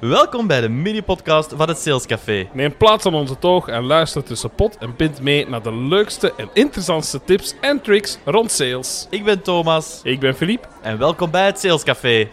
Welkom bij de mini-podcast van het Sales Café. Neem plaats aan onze toog en luister tussen pot en pint mee naar de leukste en interessantste tips en tricks rond sales. Ik ben Thomas Ik ben Philippe. en welkom bij het Sales Café.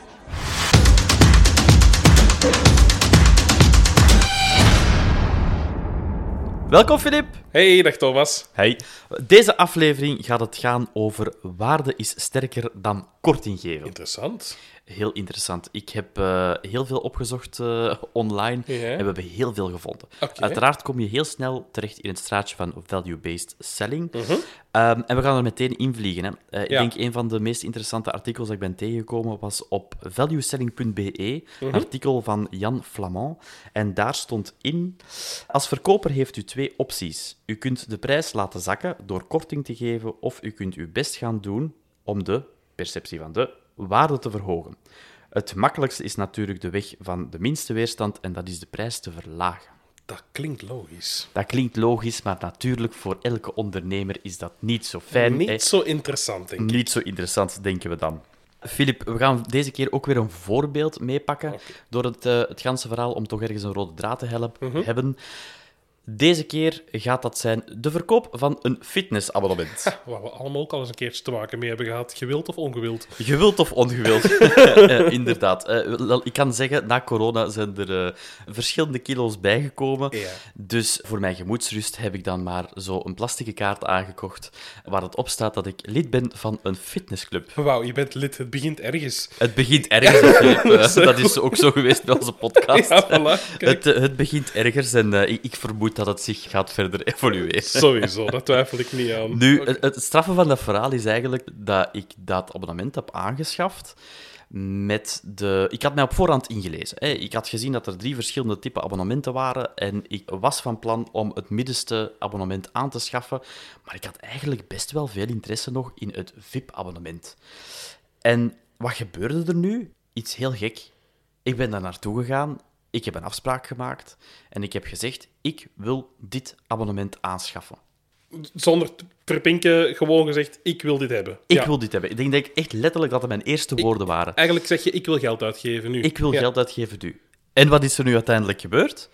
Welkom Filip. Hey, dag Thomas. Hey. Deze aflevering gaat het gaan over waarde is sterker dan korting geven. Interessant. Heel interessant. Ik heb eh, heel veel opgezocht eh, online en we hebben heel veel gevonden. Uiteraard kom je heel snel terecht in het straatje van value-based selling. Mhm. Ehm, en we gaan er meteen in vliegen. Hè. Eh, Ik Ja. denk een van de meest interessante artikels dat ik ben tegengekomen was op valueselling.be, een artikel van Jan Flamand. En daar stond in: Als verkoper heeft u twee opties. U kunt de prijs laten zakken door korting te geven, of u kunt uw best gaan doen om de perceptie van de waarde te verhogen. Het makkelijkste is natuurlijk de weg van de minste weerstand, en dat is de prijs te verlagen. Dat klinkt logisch. Dat klinkt logisch, maar natuurlijk voor elke ondernemer is dat niet zo fijn. hè. Niet zo interessant, denk ik. Niet zo interessant, denken we dan. Filip, we gaan deze keer ook weer een voorbeeld meepakken door het, eh, het ganse verhaal om toch ergens een rode draad te help- Mhm. hebben. Deze keer gaat dat zijn de verkoop van een fitnessabonnement. Waar we allemaal ook al eens een keertje te maken mee hebben gehad. Gewild of ongewild. Gewild of ongewild? Eh, inderdaad. Eh, ik kan zeggen, na corona zijn er eh, verschillende kilo's bijgekomen. Ja. Dus voor mijn gemoedsrust heb ik dan maar zo een plastieke kaart aangekocht waar het op staat dat ik lid ben van een fitnessclub. Wauw, je bent lid. Het begint ergens. Het begint ergens, Filip. Eh, dat is ook zo geweest bij onze podcast. Ja, voilà. Kijk. Het, eh, het begint ergens en eh, ik, ik vermoed dat het zich gaat verder evolueren. Sowieso, daar twijfel ik niet aan. Nu, het, het straffe van dat verhaal is eigenlijk dat ik dat abonnement heb aangeschaft met de... Ik had mij op voorhand ingelezen. Hè. Ik had gezien dat er drie verschillende typen abonnementen waren en ik was van plan om het middenste abonnement aan te schaffen, maar ik had eigenlijk best wel veel interesse nog in het VIP-abonnement. En wat gebeurde er nu? Iets heel gek. Ik ben daar naartoe gegaan, ik heb een afspraak gemaakt en ik heb gezegd, ik wil dit abonnement aanschaffen. Zonder verpinken, gewoon gezegd, ik wil dit hebben. Ik Ja. wil dit hebben. Ik denk dat ik echt letterlijk dat het mijn eerste woorden waren. Eigenlijk zeg je, ik wil geld uitgeven nu. Ik wil Ja. geld uitgeven nu. En wat is er nu uiteindelijk gebeurd?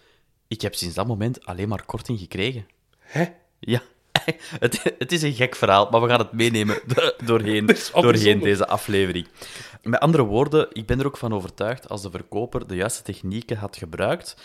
Ik heb sinds dat moment alleen maar korting gekregen. Hè? Ja, het, het is een gek verhaal, maar we gaan het meenemen do- doorheen, doorheen deze aflevering. Met andere woorden, ik ben er ook van overtuigd, als de verkoper de juiste technieken had gebruikt,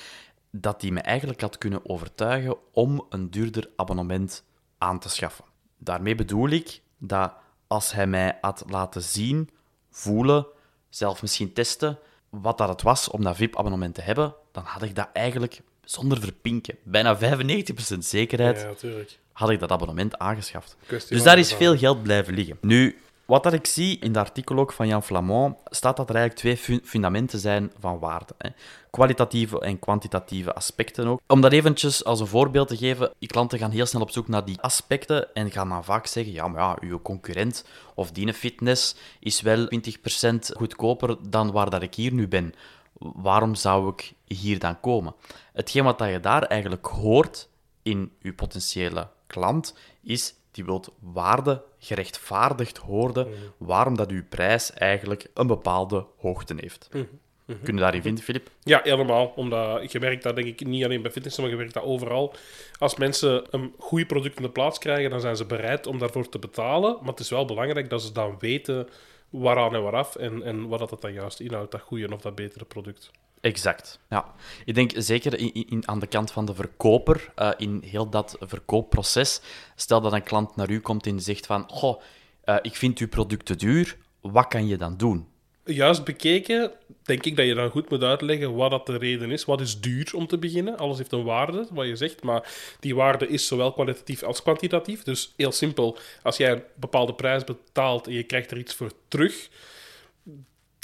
dat hij me eigenlijk had kunnen overtuigen om een duurder abonnement aan te schaffen. Daarmee bedoel ik dat als hij mij had laten zien, voelen, zelf misschien testen, wat dat het was om dat VIP-abonnement te hebben, dan had ik dat eigenlijk zonder verpinken, bijna 95% zekerheid, Ja, had ik dat abonnement aangeschaft. Dus daar is veel geld blijven liggen. Nu, wat dat ik zie in het artikel ook van Jan Flamand, staat dat er eigenlijk twee fu- fundamenten zijn van waarde. Hè. Kwalitatieve en kwantitatieve aspecten ook. Om dat eventjes als een voorbeeld te geven, die klanten gaan heel snel op zoek naar die aspecten en gaan dan vaak zeggen, ja, maar ja, uw concurrent of die fitness is wel 20% goedkoper dan waar dat ik hier nu ben. Waarom zou ik hier dan komen? Hetgeen wat dat je daar eigenlijk hoort in je potentiële klant, is die wilt waarde gerechtvaardigd horen waarom dat uw prijs eigenlijk een bepaalde hoogte heeft. Kun je daarin vinden, Filip? Ja, helemaal. Omdat je merkt dat denk ik niet alleen bij fitness, maar je merkt dat overal. Als mensen een goed product in de plaats krijgen, dan zijn ze bereid om daarvoor te betalen. Maar het is wel belangrijk dat ze dan weten waaraan en waaraf en, en wat dat dan juist inhoudt, dat goede of dat betere product. Exact. Ja. Ik denk zeker in, in, aan de kant van de verkoper, eh, in heel dat verkoopproces, stel dat een klant naar u komt en zegt van, goh, eh, ik vind uw product te duur, wat kan je dan doen? Juist bekeken, denk ik dat je dan goed moet uitleggen wat dat de reden is. Wat is duur om te beginnen? Alles heeft een waarde, wat je zegt. Maar die waarde is zowel kwalitatief als kwantitatief. Dus heel simpel, als jij een bepaalde prijs betaalt en je krijgt er iets voor terug,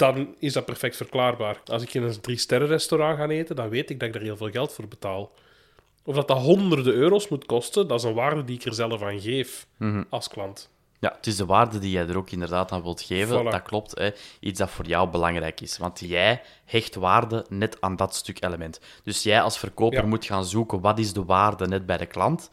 dan is dat perfect verklaarbaar. Als ik in een drie-sterren restaurant ga eten, dan weet ik dat ik er heel veel geld voor betaal. Of dat dat honderden euro's moet kosten, dat is een waarde die ik er zelf aan geef als klant. Ja, het is de waarde die jij er ook inderdaad aan wilt geven. Voilà. Dat klopt. Hè. Iets dat voor jou belangrijk is. Want jij hecht waarde net aan dat stuk element. Dus jij als verkoper Ja. moet gaan zoeken wat is de waarde net bij de klant.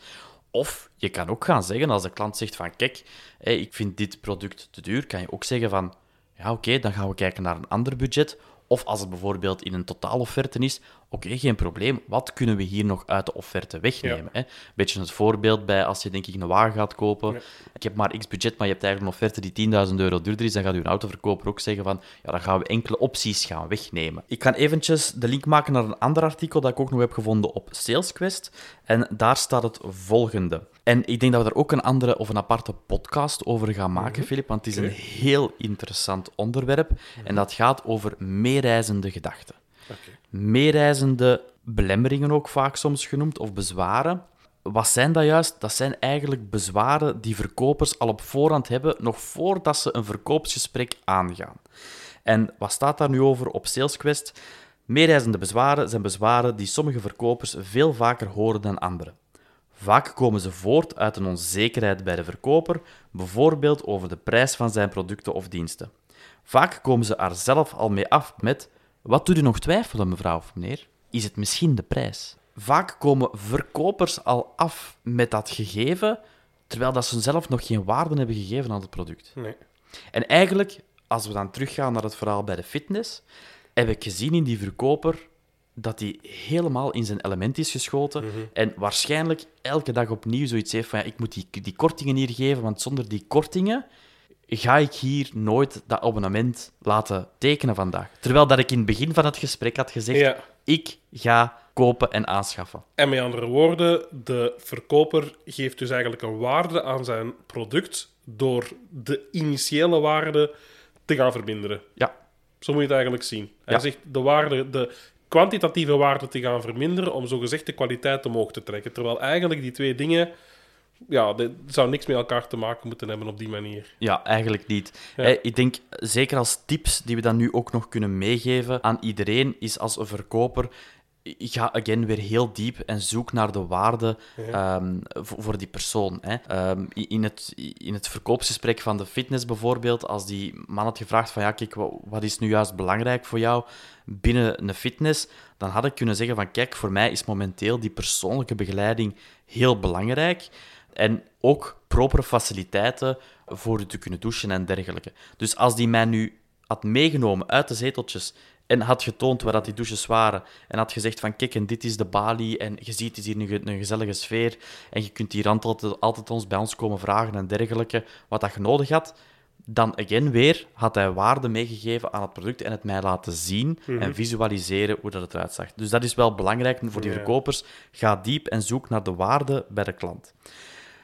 Of je kan ook gaan zeggen, als de klant zegt van kijk, ik vind dit product te duur, kan je ook zeggen van ja oké, dan gaan we kijken naar een ander budget. Of als het bijvoorbeeld in een totaalofferte is, oké, geen probleem. Wat kunnen we hier nog uit de offerte wegnemen? Hè? Beetje het voorbeeld bij als je denk ik een wagen gaat kopen. Ik heb maar x budget, maar je hebt eigenlijk een offerte die 10.000 euro duurder is. Dan gaat uw autoverkoper ook zeggen van, ja, dan gaan we enkele opties gaan wegnemen. Ik kan eventjes de link maken naar een ander artikel dat ik ook nog heb gevonden op SalesQuest. En daar staat het volgende. En ik denk dat we daar ook een andere of een aparte podcast over gaan maken, Filip, want het is een heel interessant onderwerp. En dat gaat over meereizende gedachten. Meereizende belemmeringen ook vaak soms genoemd, of bezwaren. Wat zijn dat juist? Dat zijn eigenlijk bezwaren die verkopers al op voorhand hebben, nog voordat ze een verkoopsgesprek aangaan. En wat staat daar nu over op SalesQuest? Meereizende bezwaren zijn bezwaren die sommige verkopers veel vaker horen dan anderen. Vaak komen ze voort uit een onzekerheid bij de verkoper, bijvoorbeeld over de prijs van zijn producten of diensten. Vaak komen ze er zelf al mee af met: Wat doet u nog twijfelen, mevrouw of meneer? Is het misschien de prijs? Vaak komen verkopers al af met dat gegeven, terwijl dat ze zelf nog geen waarde hebben gegeven aan het product. Nee. En eigenlijk, als we dan teruggaan naar het verhaal bij de fitness, heb ik gezien in die verkoper dat hij helemaal in zijn element is geschoten en waarschijnlijk elke dag opnieuw zoiets heeft van ja, ik moet die, die kortingen hier geven, want zonder die kortingen ga ik hier nooit dat abonnement laten tekenen vandaag. Terwijl dat ik in het begin van het gesprek had gezegd, Ja. ik ga kopen en aanschaffen. En met andere woorden, de verkoper geeft dus eigenlijk een waarde aan zijn product door de initiële waarde te gaan verminderen. Ja, Zo moet je het eigenlijk zien. Hij Ja. zegt de, waarde, de kwantitatieve waarde te gaan verminderen om zogezegd de kwaliteit omhoog te trekken. Terwijl eigenlijk die twee dingen, ja, dat zou niks met elkaar te maken moeten hebben op die manier. Ja, eigenlijk niet. Ja. Ik denk, zeker als tips die we dan nu ook nog kunnen meegeven aan iedereen, is als een verkoper, ik ga again weer heel diep en zoek naar de waarde ehm, voor, voor die persoon. Hè. Ehm, in, het, in het verkoopsgesprek van de fitness bijvoorbeeld, als die man had gevraagd van ja, kijk, wa- wat is nu juist belangrijk voor jou binnen een fitness, dan had ik kunnen zeggen van kijk, voor mij is momenteel die persoonlijke begeleiding heel belangrijk. En ook propere faciliteiten voor u te kunnen douchen en dergelijke. Dus als die mij nu had meegenomen uit de zeteltjes en had getoond waar dat die douches waren en had gezegd van kijk, en dit is de balie en je ziet, het is hier een, een gezellige sfeer en je kunt hier altijd, altijd ons bij ons komen vragen en dergelijke, wat dat je nodig had, dan again weer had hij waarde meegegeven aan het product en het mij laten zien en visualiseren hoe dat het eruit zag. Dus dat is wel belangrijk voor die verkopers. Ga diep en zoek naar de waarde bij de klant.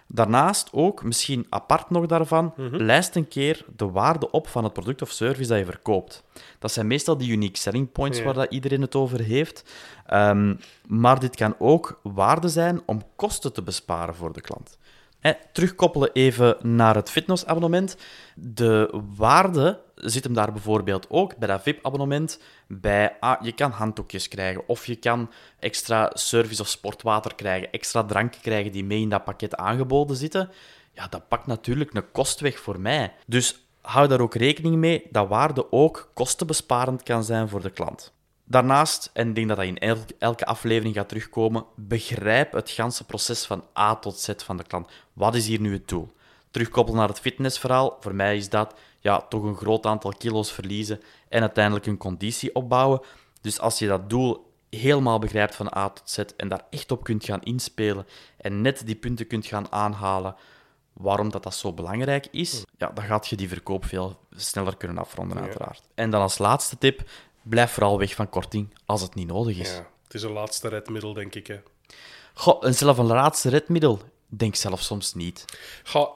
Daarnaast ook, misschien apart nog daarvan, lijst een keer de waarde op van het product of service dat je verkoopt. Dat zijn meestal die unique selling points Ja. waar dat iedereen het over heeft. Ehm, maar dit kan ook waarde zijn om kosten te besparen voor de klant. Hè, terugkoppelen even naar het fitnessabonnement. De waarde zit hem daar bijvoorbeeld ook bij dat VIP-abonnement. Bij, ah, je kan handdoekjes krijgen, of je kan extra service of sportwater krijgen, extra dranken krijgen die mee in dat pakket aangeboden zitten. Ja, dat pakt natuurlijk een kost weg voor mij. Dus hou daar ook rekening mee dat waarde ook kostenbesparend kan zijn voor de klant. Daarnaast, en ik denk dat dat in el- elke aflevering gaat terugkomen, begrijp het ganse proces van A tot Z van de klant. Wat is hier nu het doel? Terugkoppelen naar het fitnessverhaal, voor mij is dat ja, toch een groot aantal kilo's verliezen en uiteindelijk een conditie opbouwen. Dus als je dat doel helemaal begrijpt van A tot Z en daar echt op kunt gaan inspelen en net die punten kunt gaan aanhalen waarom dat, dat zo belangrijk is, ja, dan gaat je die verkoop veel sneller kunnen afronden, uiteraard. En dan als laatste tip, blijf vooral weg van korting als het niet nodig is. Ja, het is een laatste redmiddel, denk ik. Hè. Goh, en zelf een laatste redmiddel? Denk zelf soms niet. Ga,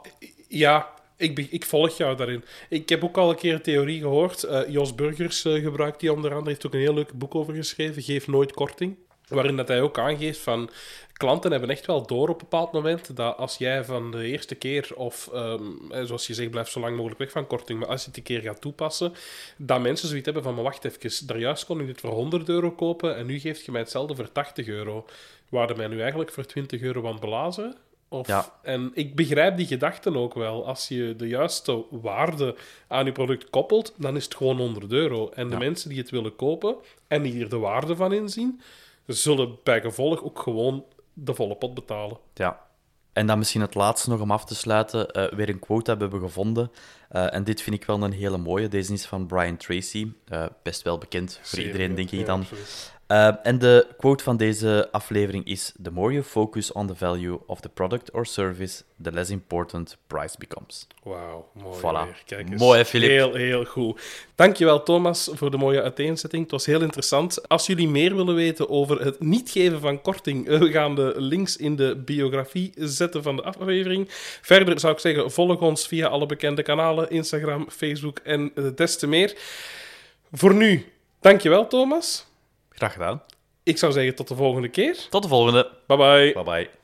ja, ik, ik volg jou daarin. Ik heb ook al een keer een theorie gehoord. Eh, Jos Burgers eh, gebruikt die onder andere. heeft ook een heel leuk boek over geschreven. Geef nooit korting. Waarin dat hij ook aangeeft van... Klanten hebben echt wel door op een bepaald moment dat als jij van de eerste keer, of ehm, eh, zoals je zegt, blijf zo lang mogelijk weg van korting, maar als je het een keer gaat toepassen, dat mensen zoiets hebben van, maar wacht even, daar juist kon ik dit voor 100 euro kopen en nu geeft je mij hetzelfde voor 80 euro. Waarde mij nu eigenlijk voor 20 euro aan het belazen? Of, Ja. En ik begrijp die gedachten ook wel. Als je de juiste waarde aan je product koppelt, dan is het gewoon 100 euro. En de Ja. mensen die het willen kopen en die er de waarde van inzien, zullen bij gevolg ook gewoon de volle pot betalen. Ja. En dan misschien het laatste nog om af te sluiten. eh, weer een quote hebben we gevonden. Eh, en dit vind ik wel een hele mooie. Deze is van Brian Tracy. eh, best wel bekend voor Zeer iedereen, denk ik Ja, dan. Uh, en de quote van deze aflevering is: The more you focus on the value of the product or service, the less important price becomes. Wauw, mooi. Voilà. Kijk eens. Mooi, Filip? Heel, heel goed. Dankjewel, Thomas, voor de mooie uiteenzetting. Het was heel interessant. Als jullie meer willen weten over het niet geven van korting, eh, we gaan de links in de biografie zetten van de aflevering. Verder zou ik zeggen, volg ons via alle bekende kanalen, Instagram, Facebook en eh, des te meer. Voor nu, dankjewel, Thomas. Graag gedaan. Ik zou zeggen, tot de volgende keer. Tot de volgende. Bye bye. Bye bye.